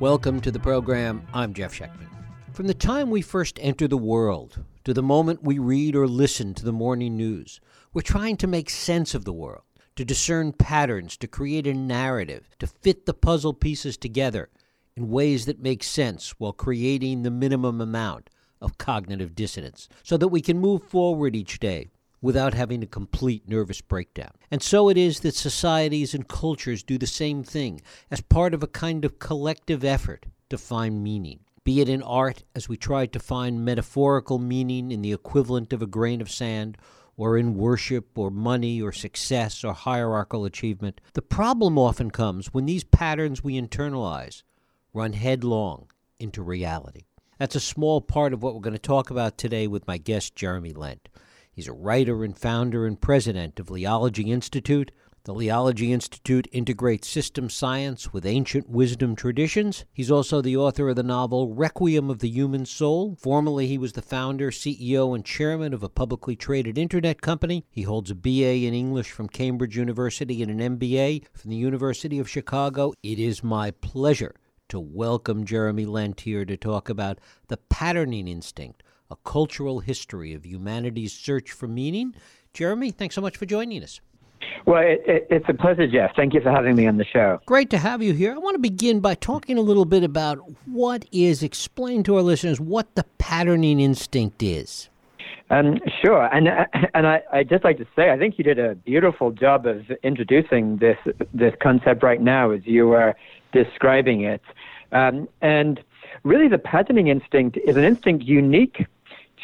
Welcome to the program. I'm Jeff Schechtman. From the time we first enter the world to the moment we read or listen to the morning news, we're trying to make sense of the world, to discern patterns, to create a narrative, to fit the puzzle pieces together in ways that make sense while creating the minimum amount of cognitive dissonance so that we can move forward each day without having a complete nervous breakdown. And so it is that societies and cultures do the same thing as part of a kind of collective effort to find meaning. Be it in art, as we try to find metaphorical meaning in the equivalent of a grain of sand, or in worship, or money, or success, or hierarchical achievement. The problem often comes when these patterns we internalize run headlong into reality. That's a small part of what we're going to talk about today with my guest, Jeremy Lent. He's a writer and founder and president of Liology Institute. The Liology Institute integrates system science with ancient wisdom traditions. He's also the author of the novel Requiem of the Human Soul. Formerly, he was the founder, CEO, and chairman of a publicly traded internet company. He holds a BA in English from Cambridge University and an MBA from the University of Chicago. It is my pleasure to welcome Jeremy Lent here to talk about the patterning instinct a cultural history of humanity's search for meaning. Jeremy, thanks so much for joining us. Well, it, it, it's a pleasure, Jeff. Thank you for having me on the show. Great to have you here. I want to begin by talking a little bit about what is, explain to our listeners what the patterning instinct is. Um, sure, and and I I just like to say I think you did a beautiful job of introducing this this concept right now as you were describing it, um, and really the patterning instinct is an instinct unique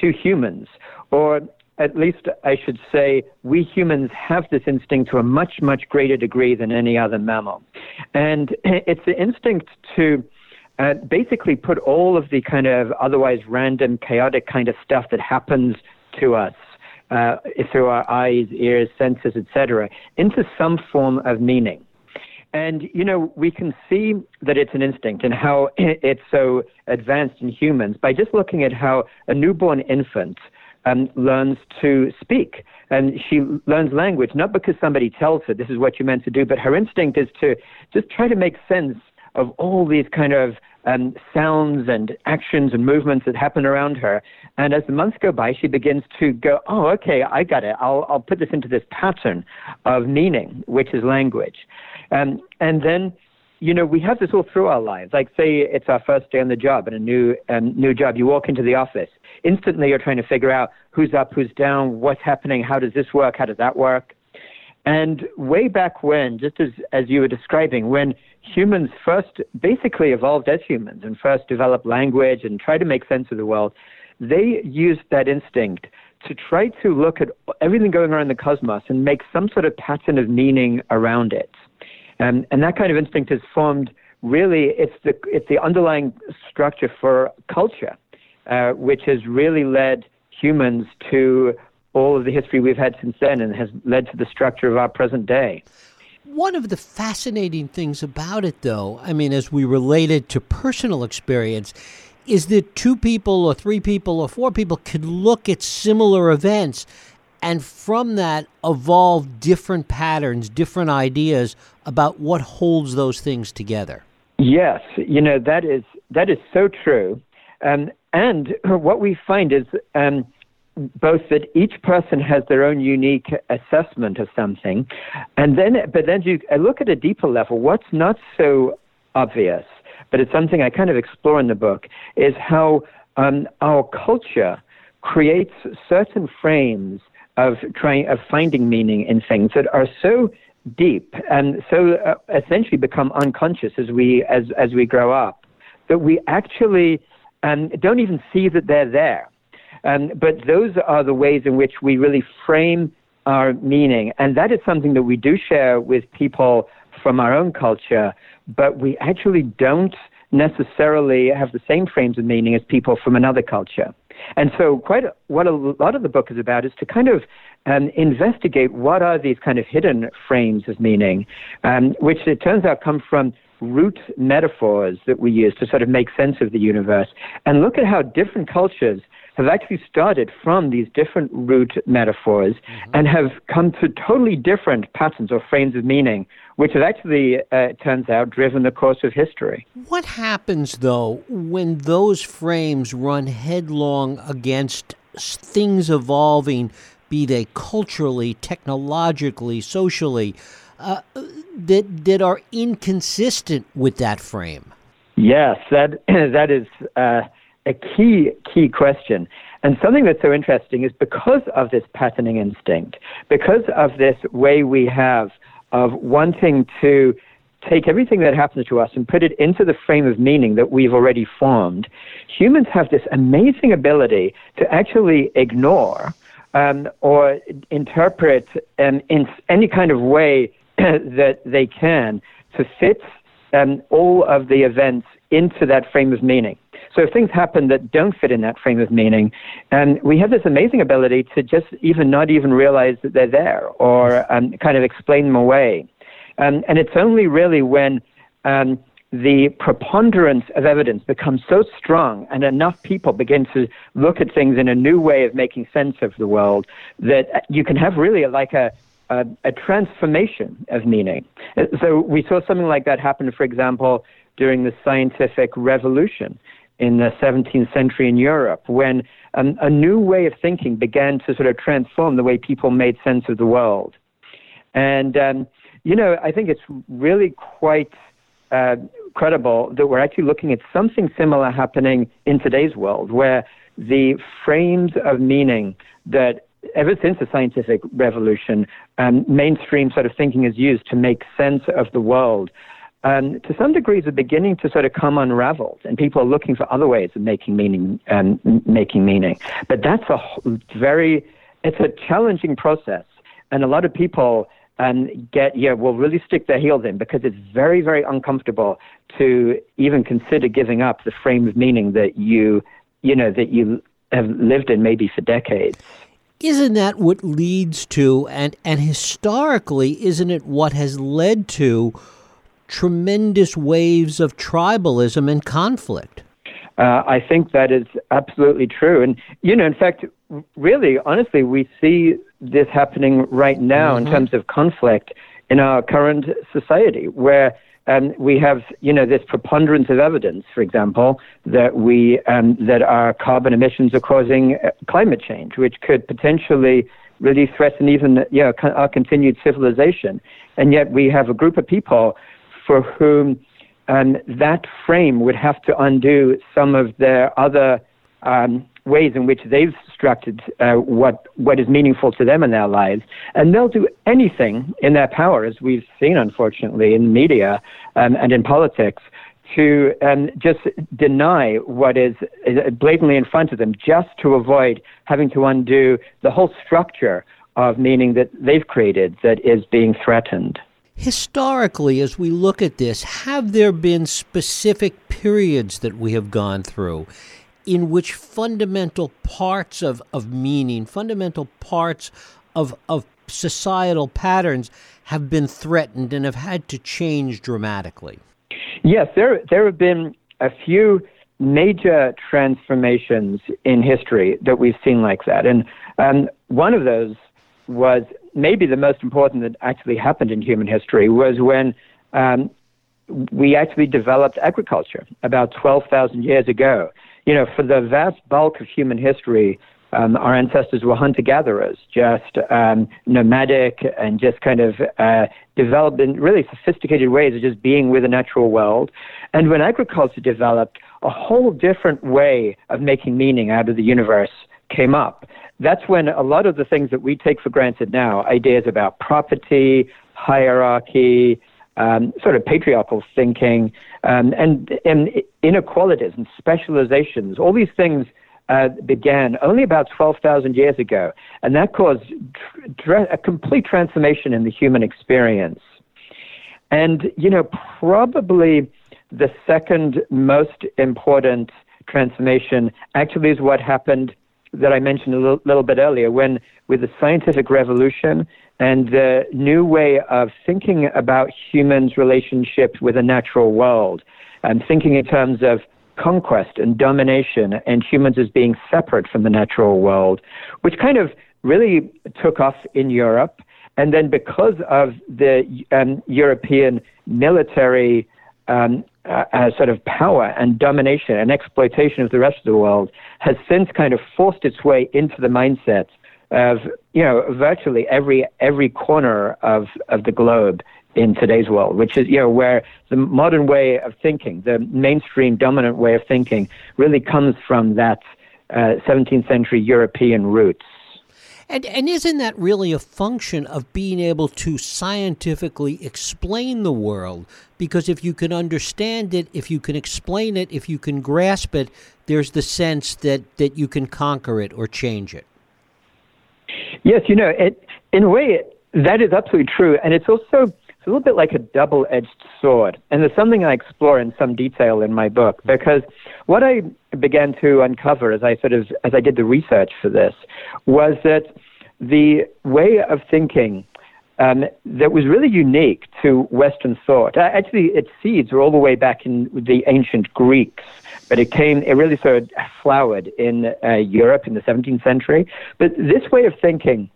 to humans, or at least I should say, we humans have this instinct to a much, much greater degree than any other mammal. And it's the instinct to uh, basically put all of the kind of otherwise random, chaotic kind of stuff that happens to us uh, through our eyes, ears, senses, etc., into some form of meaning. And, you know, we can see that it's an instinct and how it's so advanced in humans by just looking at how a newborn infant um, learns to speak. And she learns language, not because somebody tells her this is what you're meant to do, but her instinct is to just try to make sense of all these kind of um, sounds and actions and movements that happen around her. And as the months go by, she begins to go, oh, okay, I got it. I'll, I'll put this into this pattern of meaning, which is language. Um, and then, you know, we have this all through our lives. Like, say it's our first day on the job in a new um, new job. You walk into the office. Instantly, you're trying to figure out who's up, who's down, what's happening, how does this work, how does that work. And way back when, just as, as you were describing, when humans first basically evolved as humans and first developed language and tried to make sense of the world, they used that instinct to try to look at everything going on in the cosmos and make some sort of pattern of meaning around it. Um, and that kind of instinct is formed really, it's the, it's the underlying structure for culture, uh, which has really led humans to all of the history we've had since then and has led to the structure of our present day. One of the fascinating things about it, though, I mean, as we relate it to personal experience, is that two people or three people or four people could look at similar events and from that evolve different patterns, different ideas about what holds those things together. Yes, you know that is that is so true, um, and what we find is um, both that each person has their own unique assessment of something, and then but then you look at a deeper level. What's not so obvious, but it's something I kind of explore in the book, is how um, our culture creates certain frames of trying of finding meaning in things that are so deep and so uh, essentially become unconscious as we as as we grow up that we actually um, don't even see that they're there. Um, but those are the ways in which we really frame our meaning, and that is something that we do share with people from our own culture, but we actually don't necessarily have the same frames of meaning as people from another culture. And so, quite a, what a lot of the book is about is to kind of um, investigate what are these kind of hidden frames of meaning, um, which it turns out come from root metaphors that we use to sort of make sense of the universe, and look at how different cultures have actually started from these different root metaphors mm-hmm. and have come to totally different patterns or frames of meaning, which have actually, uh, it turns out, driven the course of history. What happens, though, when those frames run headlong against things evolving, be they culturally, technologically, socially, uh, that, that are inconsistent with that frame? Yes, that, that is. Uh, a key, key question. And something that's so interesting is because of this patterning instinct, because of this way we have of wanting to take everything that happens to us and put it into the frame of meaning that we've already formed, humans have this amazing ability to actually ignore um, or interpret um, in any kind of way that they can to fit um, all of the events into that frame of meaning. So things happen that don't fit in that frame of meaning, and we have this amazing ability to just even not even realize that they're there or um, kind of explain them away. Um, and it's only really when um, the preponderance of evidence becomes so strong and enough people begin to look at things in a new way of making sense of the world that you can have really like a, a, a transformation of meaning. So we saw something like that happen, for example, during the scientific revolution in the 17th century in Europe when um, a new way of thinking began to sort of transform the way people made sense of the world. And, um, you know, I think it's really quite uh, credible that we're actually looking at something similar happening in today's world where the frames of meaning that ever since the scientific revolution, um, mainstream sort of thinking is used to make sense of the world um, to some degrees are beginning to sort of come unraveled, and people are looking for other ways of making meaning. Um, making meaning, but that's a very it's a challenging process, and a lot of people um, get yeah will really stick their heels in because it's very very uncomfortable to even consider giving up the frame of meaning that you you know that you have lived in maybe for decades. Isn't that what leads to and and historically isn't it what has led to tremendous waves of tribalism and conflict. Uh, I think that is absolutely true. And, you know, in fact, really, honestly, we see this happening right now mm-hmm. in terms of conflict in our current society, where um, we have, you know, this preponderance of evidence, for example, that we um, that our carbon emissions are causing uh, climate change, which could potentially really threaten even, you know, our continued civilization. And yet, we have a group of people for whom um, that frame would have to undo some of their other um, ways in which they've structured uh, what what is meaningful to them in their lives, and they'll do anything in their power, as we've seen, unfortunately, in media um, and in politics, to um, just deny what is blatantly in front of them, just to avoid having to undo the whole structure of meaning that they've created that is being threatened. Historically, as we look at this, have there been specific periods that we have gone through in which fundamental parts of, of meaning, fundamental parts of, of societal patterns have been threatened and have had to change dramatically? Yes, there, there have been a few major transformations in history that we've seen like that. And um, one of those was maybe the most important that actually happened in human history was when um, we actually developed agriculture about 12,000 years ago. You know, for the vast bulk of human history, um, our ancestors were hunter gatherers, just um, nomadic and just kind of uh, developed in really sophisticated ways of just being with the natural world. And when agriculture developed, a whole different way of making meaning out of the universe came up that's when a lot of the things that we take for granted now, ideas about property, hierarchy, um, sort of patriarchal thinking, um, and, and, inequalities and specializations, all these things uh, began only about 12,000 years ago. And that caused a complete transformation in the human experience. And, you know, probably the second most important transformation actually is what happened that I mentioned a little, little bit earlier, when with the scientific revolution and the new way of thinking about humans' relationships with the natural world, and thinking in terms of conquest and domination and humans as being separate from the natural world, which kind of really took off in Europe. And then because of the um, European military um, uh, sort of power and domination and exploitation of the rest of the world, has since kind of forced its way into the mindset of you know virtually every every corner of of the globe in today's world, which is you know where the modern way of thinking, the mainstream dominant way of thinking, really comes from that uh, 17th century European roots. And, and isn't that really a function of being able to scientifically explain the world? Because if you can understand it, if you can explain it, if you can grasp it, there's the sense that, that you can conquer it or change it. Yes, you know, it, in a way, that is absolutely true. And it's also it's a little bit like a double edged sword. And there's something I explore in some detail in my book because what I began to uncover as I sort of as I did the research for this was that the way of thinking um, that was really unique to Western thought. Actually, its seeds were all the way back in the ancient Greeks, but it came, it really sort of flowered in uh, Europe in the 17th century. But this way of thinking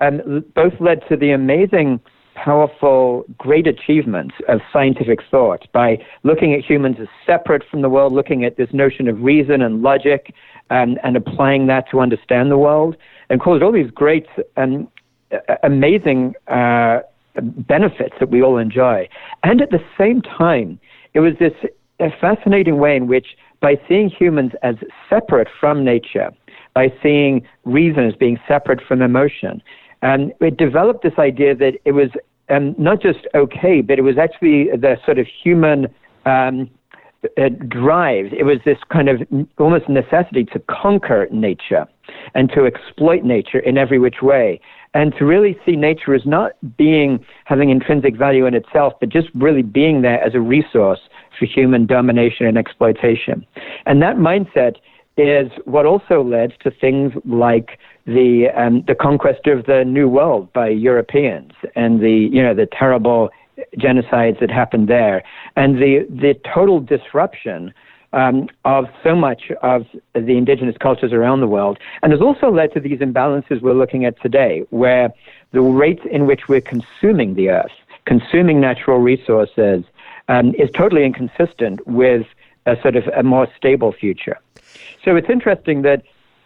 um, both led to the amazing powerful, great achievements of scientific thought by looking at humans as separate from the world, looking at this notion of reason and logic, and, and applying that to understand the world, and caused all these great and uh, amazing uh, benefits that we all enjoy. And at the same time, it was this fascinating way in which, by seeing humans as separate from nature, by seeing reason as being separate from emotion, and it developed this idea that it was um, not just okay, but it was actually the sort of human um, uh, drive. It was this kind of almost necessity to conquer nature and to exploit nature in every which way. And to really see nature as not being having intrinsic value in itself, but just really being there as a resource for human domination and exploitation. And that mindset is what also led to things like the um, the conquest of the New World by Europeans and the you know the terrible genocides that happened there and the the total disruption um, of so much of the indigenous cultures around the world, and has also led to these imbalances we're looking at today, where the rate in which we're consuming the earth, consuming natural resources, um, is totally inconsistent with a sort of a more stable future. So it's interesting that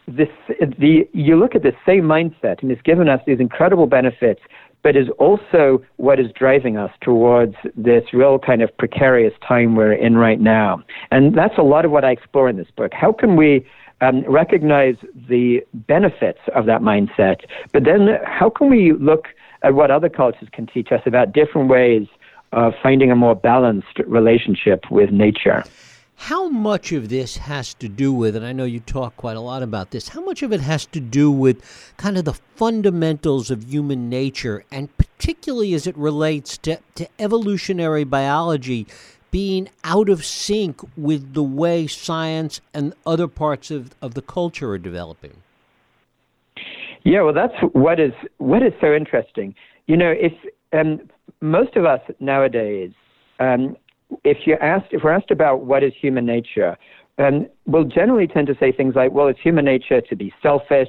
this the you look at the same mindset and it's given us these incredible benefits but is also what is driving us towards this real kind of precarious time we're in right now. And that's a lot of what i explore in this book. How can we um, recognize the benefits of that mindset but then how can we look at what other cultures can teach us about different ways of finding a more balanced relationship with nature how much of this has to do with, and I know you talk quite a lot about this, how much of it has to do with kind of the fundamentals of human nature, and particularly as it relates to, to evolutionary biology being out of sync with the way science and other parts of, of the culture are developing? Yeah, well, that's what is what is so interesting. You know, if um, most of us nowadays um, if you asked, if we're asked about what is human nature, um, we'll generally tend to say things like, well, it's human nature to be selfish,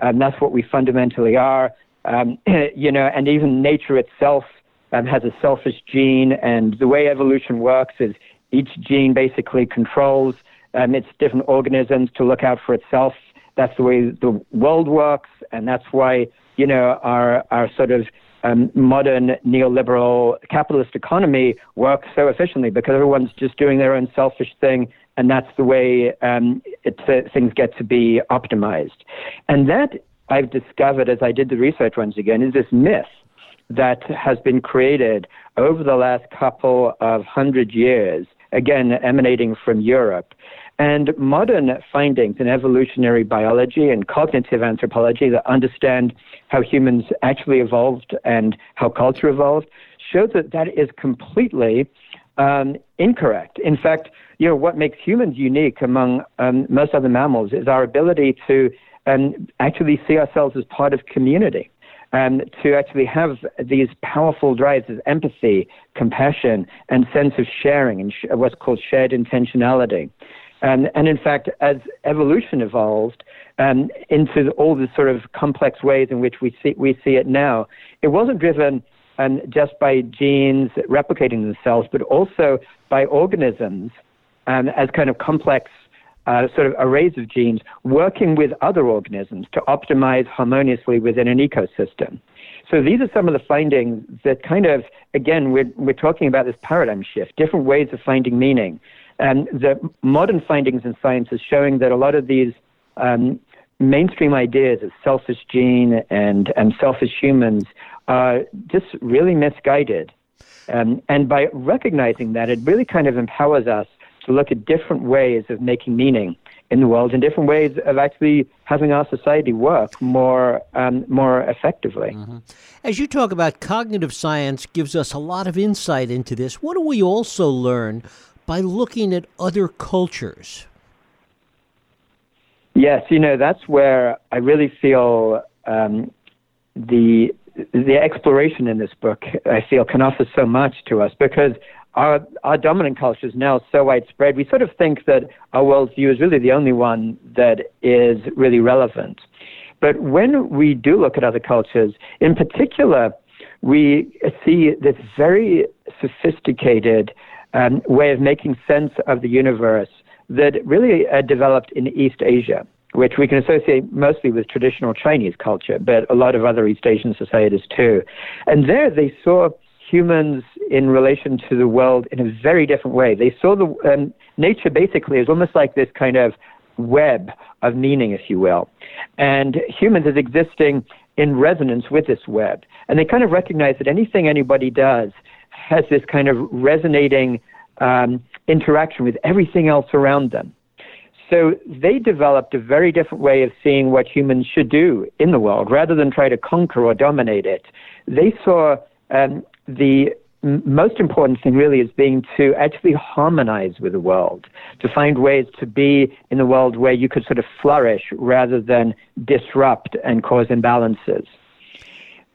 and that's what we fundamentally are. Um, you know, and even nature itself um, has a selfish gene, and the way evolution works is each gene basically controls um, its different organisms to look out for itself. That's the way the world works, and that's why you know our our sort of um, modern neoliberal capitalist economy works so efficiently because everyone's just doing their own selfish thing, and that's the way um, it, uh, things get to be optimized. And that I've discovered as I did the research once again is this myth that has been created over the last couple of hundred years, again emanating from Europe, and modern findings in evolutionary biology and cognitive anthropology that understand how humans actually evolved and how culture evolved show that that is completely um, incorrect. In fact, you know what makes humans unique among um, most other mammals is our ability to um, actually see ourselves as part of community. Um, to actually have these powerful drives of empathy, compassion, and sense of sharing, and sh- what's called shared intentionality. Um, and in fact, as evolution evolved um, into all the sort of complex ways in which we see, we see it now, it wasn't driven um, just by genes replicating themselves, but also by organisms um, as kind of complex uh, sort of arrays of genes working with other organisms to optimize harmoniously within an ecosystem. So these are some of the findings that kind of, again, we're, we're talking about this paradigm shift, different ways of finding meaning. And the modern findings in science is showing that a lot of these um, mainstream ideas of selfish gene and, and selfish humans are just really misguided. Um, and by recognizing that, it really kind of empowers us to look at different ways of making meaning in the world and different ways of actually having our society work more um, more effectively. Mm-hmm. As you talk about cognitive science gives us a lot of insight into this. What do we also learn by looking at other cultures? Yes, you know that's where I really feel um, the the exploration in this book I feel can offer so much to us because our, our dominant culture is now so widespread, we sort of think that our worldview is really the only one that is really relevant. But when we do look at other cultures, in particular, we see this very sophisticated um, way of making sense of the universe that really uh, developed in East Asia, which we can associate mostly with traditional Chinese culture, but a lot of other East Asian societies too. And there they saw humans in relation to the world in a very different way. They saw the um, nature basically as almost like this kind of web of meaning, if you will, and humans as existing in resonance with this web. And they kind of recognize that anything anybody does has this kind of resonating um, interaction with everything else around them. So they developed a very different way of seeing what humans should do in the world rather than try to conquer or dominate it. They saw um, the most important thing really is being to actually harmonize with the world, to find ways to be in the world where you could sort of flourish rather than disrupt and cause imbalances.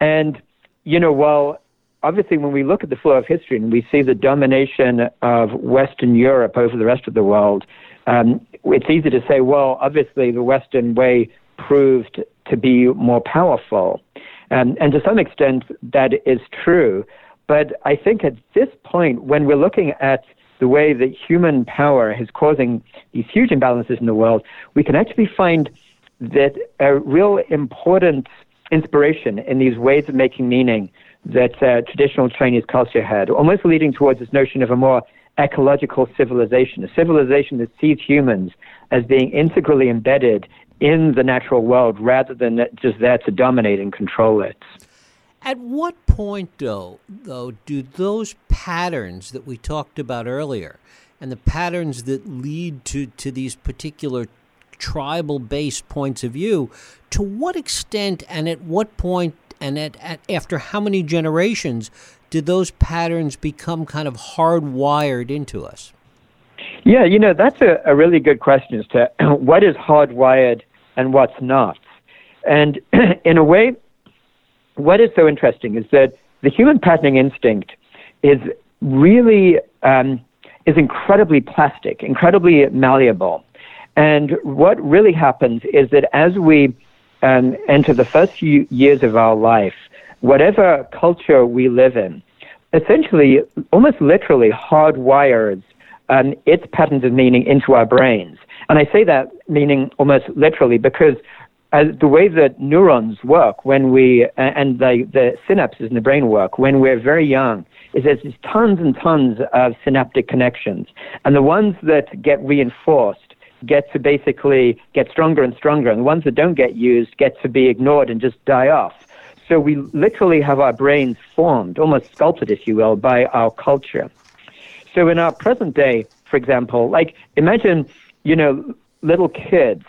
And, you know, while obviously when we look at the flow of history and we see the domination of Western Europe over the rest of the world, um, it's easy to say, well, obviously the Western way proved to be more powerful. Um, and to some extent, that is true. But I think at this point, when we're looking at the way that human power is causing these huge imbalances in the world, we can actually find that a real important inspiration in these ways of making meaning that uh, traditional Chinese culture had, almost leading towards this notion of a more ecological civilization, a civilization that sees humans as being integrally embedded in the natural world rather than just there to dominate and control it. At what point, though, though, do those patterns that we talked about earlier, and the patterns that lead to, to these particular tribal based points of view, to what extent and at what point and at, at after how many generations did those patterns become kind of hardwired into us? Yeah, you know, that's a, a really good question as to what is hardwired and what's not. And in a way, what is so interesting is that the human patterning instinct is really um, is incredibly plastic, incredibly malleable. And what really happens is that as we um, enter the first few years of our life, whatever culture we live in, essentially, almost literally hardwires um, its patterns of meaning into our brains. And I say that meaning almost literally because uh, the way that neurons work when we, uh, and the, the synapses in the brain work when we're very young, is there's tons and tons of synaptic connections. And the ones that get reinforced get to basically get stronger and stronger, and the ones that don't get used get to be ignored and just die off. So we literally have our brains formed, almost sculpted, if you will, by our culture. So in our present day, for example, like imagine, you know, little kids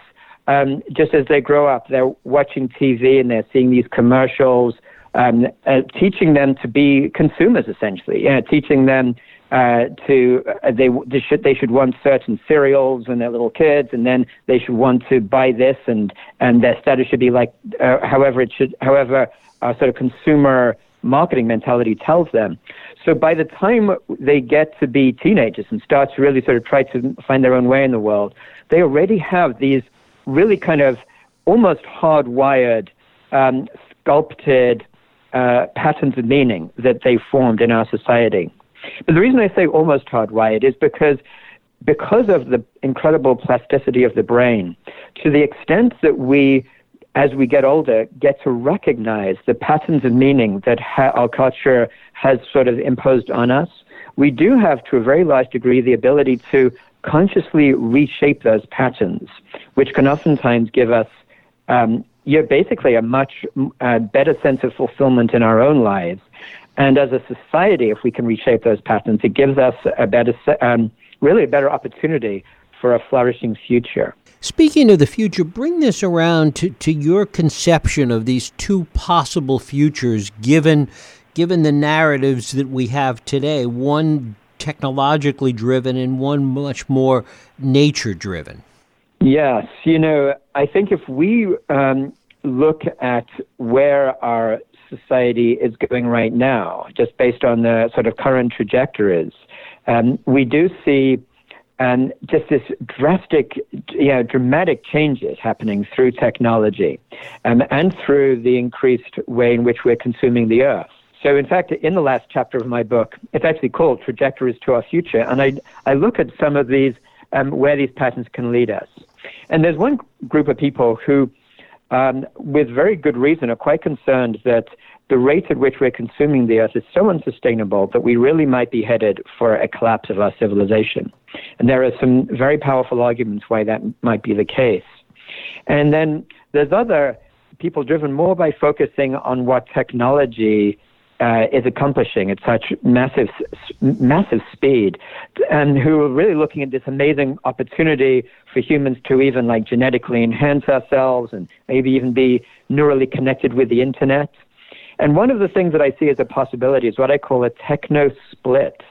um, just as they grow up, they're watching TV and they're seeing these commercials, um, uh, teaching them to be consumers essentially. You know, teaching them uh, to uh, they, they should they should want certain cereals and their little kids, and then they should want to buy this, and and their status should be like uh, however it should however uh, sort of consumer marketing mentality tells them. So by the time they get to be teenagers and start to really sort of try to find their own way in the world, they already have these really kind of almost hardwired, um, sculpted uh, patterns of meaning that they formed in our society. But the reason I say almost hardwired is because because of the incredible plasticity of the brain, to the extent that we, as we get older, get to recognize the patterns of meaning that ha- our culture has sort of imposed on us, we do have, to a very large degree, the ability to consciously reshape those patterns, which can oftentimes give us um, yeah, basically a much uh, better sense of fulfillment in our own lives. And as a society, if we can reshape those patterns, it gives us a better, um, really a better opportunity for a flourishing future. Speaking of the future, bring this around to, to your conception of these two possible futures given given the narratives that we have today, one technologically driven and one much more nature driven. Yes, you know, I think if we um, look at where our society is going right now, just based on the sort of current trajectories, um, we do see um, just this drastic, you know, dramatic changes happening through technology um, and through the increased way in which we're consuming the earth. So, in fact, in the last chapter of my book, it's actually called Trajectories to Our Future, and I, I look at some of these, um, where these patterns can lead us. And there's one group of people who, um, with very good reason, are quite concerned that the rate at which we're consuming the earth is so unsustainable that we really might be headed for a collapse of our civilization. And there are some very powerful arguments why that might be the case. And then there's other people driven more by focusing on what technology uh, is accomplishing at such massive, massive speed, and who are really looking at this amazing opportunity for humans to even like genetically enhance ourselves and maybe even be neurally connected with the internet. And one of the things that I see as a possibility is what I call a techno split,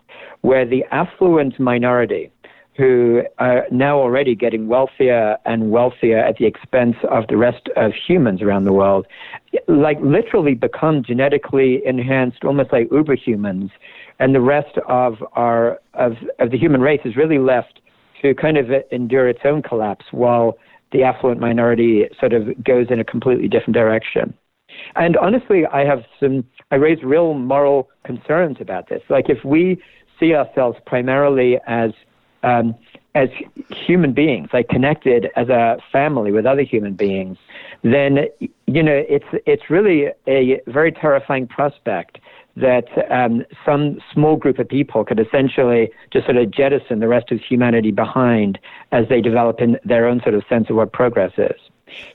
where the affluent minority, who are now already getting wealthier and wealthier at the expense of the rest of humans around the world, like literally become genetically enhanced, almost like uber humans, and the rest of our of, of the human race is really left to kind of endure its own collapse while the affluent minority sort of goes in a completely different direction. And honestly, I have some, I raise real moral concerns about this. Like if we see ourselves primarily as, um, as human beings, like connected as a family with other human beings, then, you know, it's, it's really a very terrifying prospect that um, some small group of people could essentially just sort of jettison the rest of humanity behind as they develop in their own sort of sense of what progress is.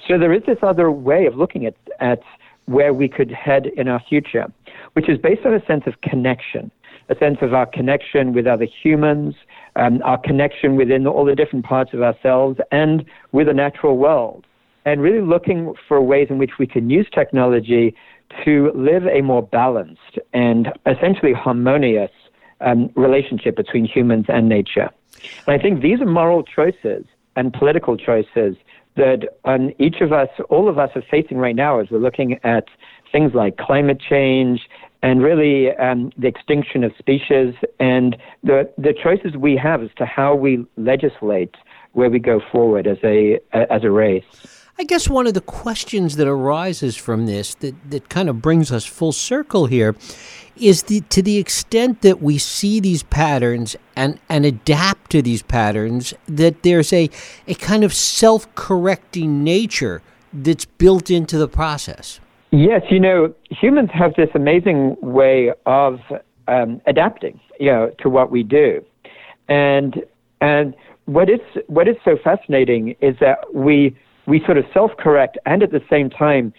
So there is this other way of looking at, at where we could head in our future, which is based on a sense of connection, a sense of our connection with other humans, um, our connection within all the different parts of ourselves, and with the natural world. And really looking for ways in which we can use technology to live a more balanced and essentially harmonious um, relationship between humans and nature. And I think these are moral choices and political choices that um, each of us, all of us, are facing right now as we're looking at things like climate change and really um, the extinction of species and the, the choices we have as to how we legislate where we go forward as a, as a race. I guess one of the questions that arises from this that, that kind of brings us full circle here is the to the extent that we see these patterns and, and adapt to these patterns, that there's a, a kind of self correcting nature that's built into the process. Yes, you know, humans have this amazing way of um, adapting, you know, to what we do, and and what is what is so fascinating is that we we sort of self correct, and at the same time,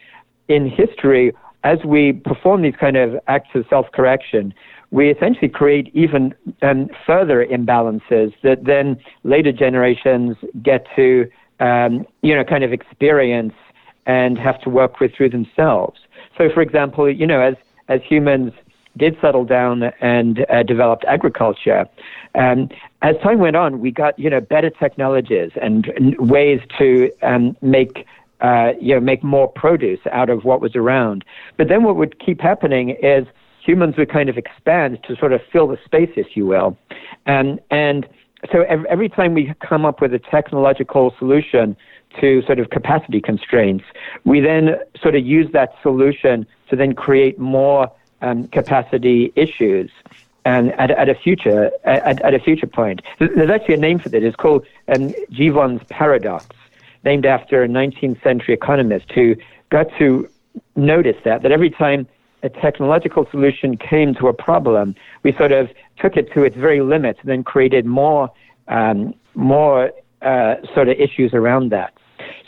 in history, as we perform these kind of acts of self correction, we essentially create even um, further imbalances that then later generations get to, um, you know, kind of experience and have to work with through themselves. So, for example, you know, as as humans did settle down and uh, developed agriculture, um, as time went on, we got you know better technologies and ways to um, make uh, you know, make more produce out of what was around. But then what would keep happening is humans would kind of expand to sort of fill the space, if you will. And, and so every time we come up with a technological solution to sort of capacity constraints, we then sort of use that solution to then create more um, capacity issues and at, at a future at, at, a future point. There's actually a name for this. It's called um, Jevons paradox, named after a 19th century economist who got to notice that that every time a technological solution came to a problem, we sort of took it to its very limits and then created more um, more uh, sort of issues around that.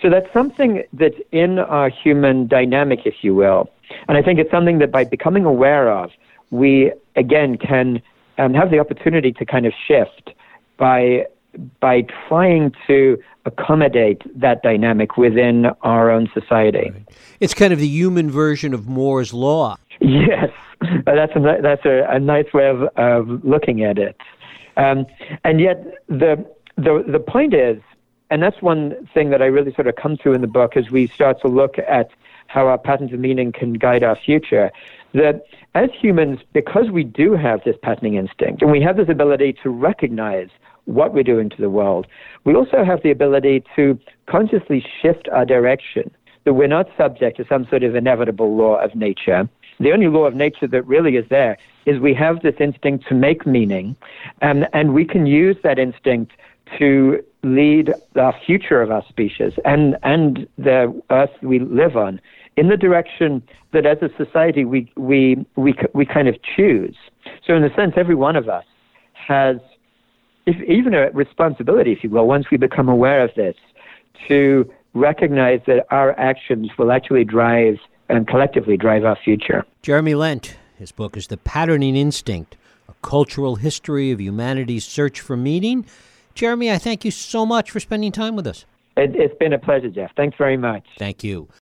So that's something that's in our human dynamic, if you will. And I think it's something that by becoming aware of, we again can um, have the opportunity to kind of shift by by trying to accommodate that dynamic within our own society. Right. It's kind of the human version of Moore's law. Yes, that's a, that's a, a nice way of, of looking at it. Um, and yet, the, the the point is, and that's one thing that I really sort of come to in the book as we start to look at how our patterns of meaning can guide our future. That as humans, because we do have this patterning instinct and we have this ability to recognize what we're doing to the world, we also have the ability to consciously shift our direction. That we're not subject to some sort of inevitable law of nature. The only law of nature that really is there is we have this instinct to make meaning, and, and we can use that instinct to lead the future of our species and, and the earth we live on in the direction that as a society we, we, we, we kind of choose. So, in a sense, every one of us has if, even a responsibility, if you will, once we become aware of this, to recognize that our actions will actually drive and collectively drive our future. Jeremy Lent, his book is The Patterning Instinct A Cultural History of Humanity's Search for Meaning. Jeremy, I thank you so much for spending time with us. It, has been a pleasure, Jeff. Thanks very much. Thank you.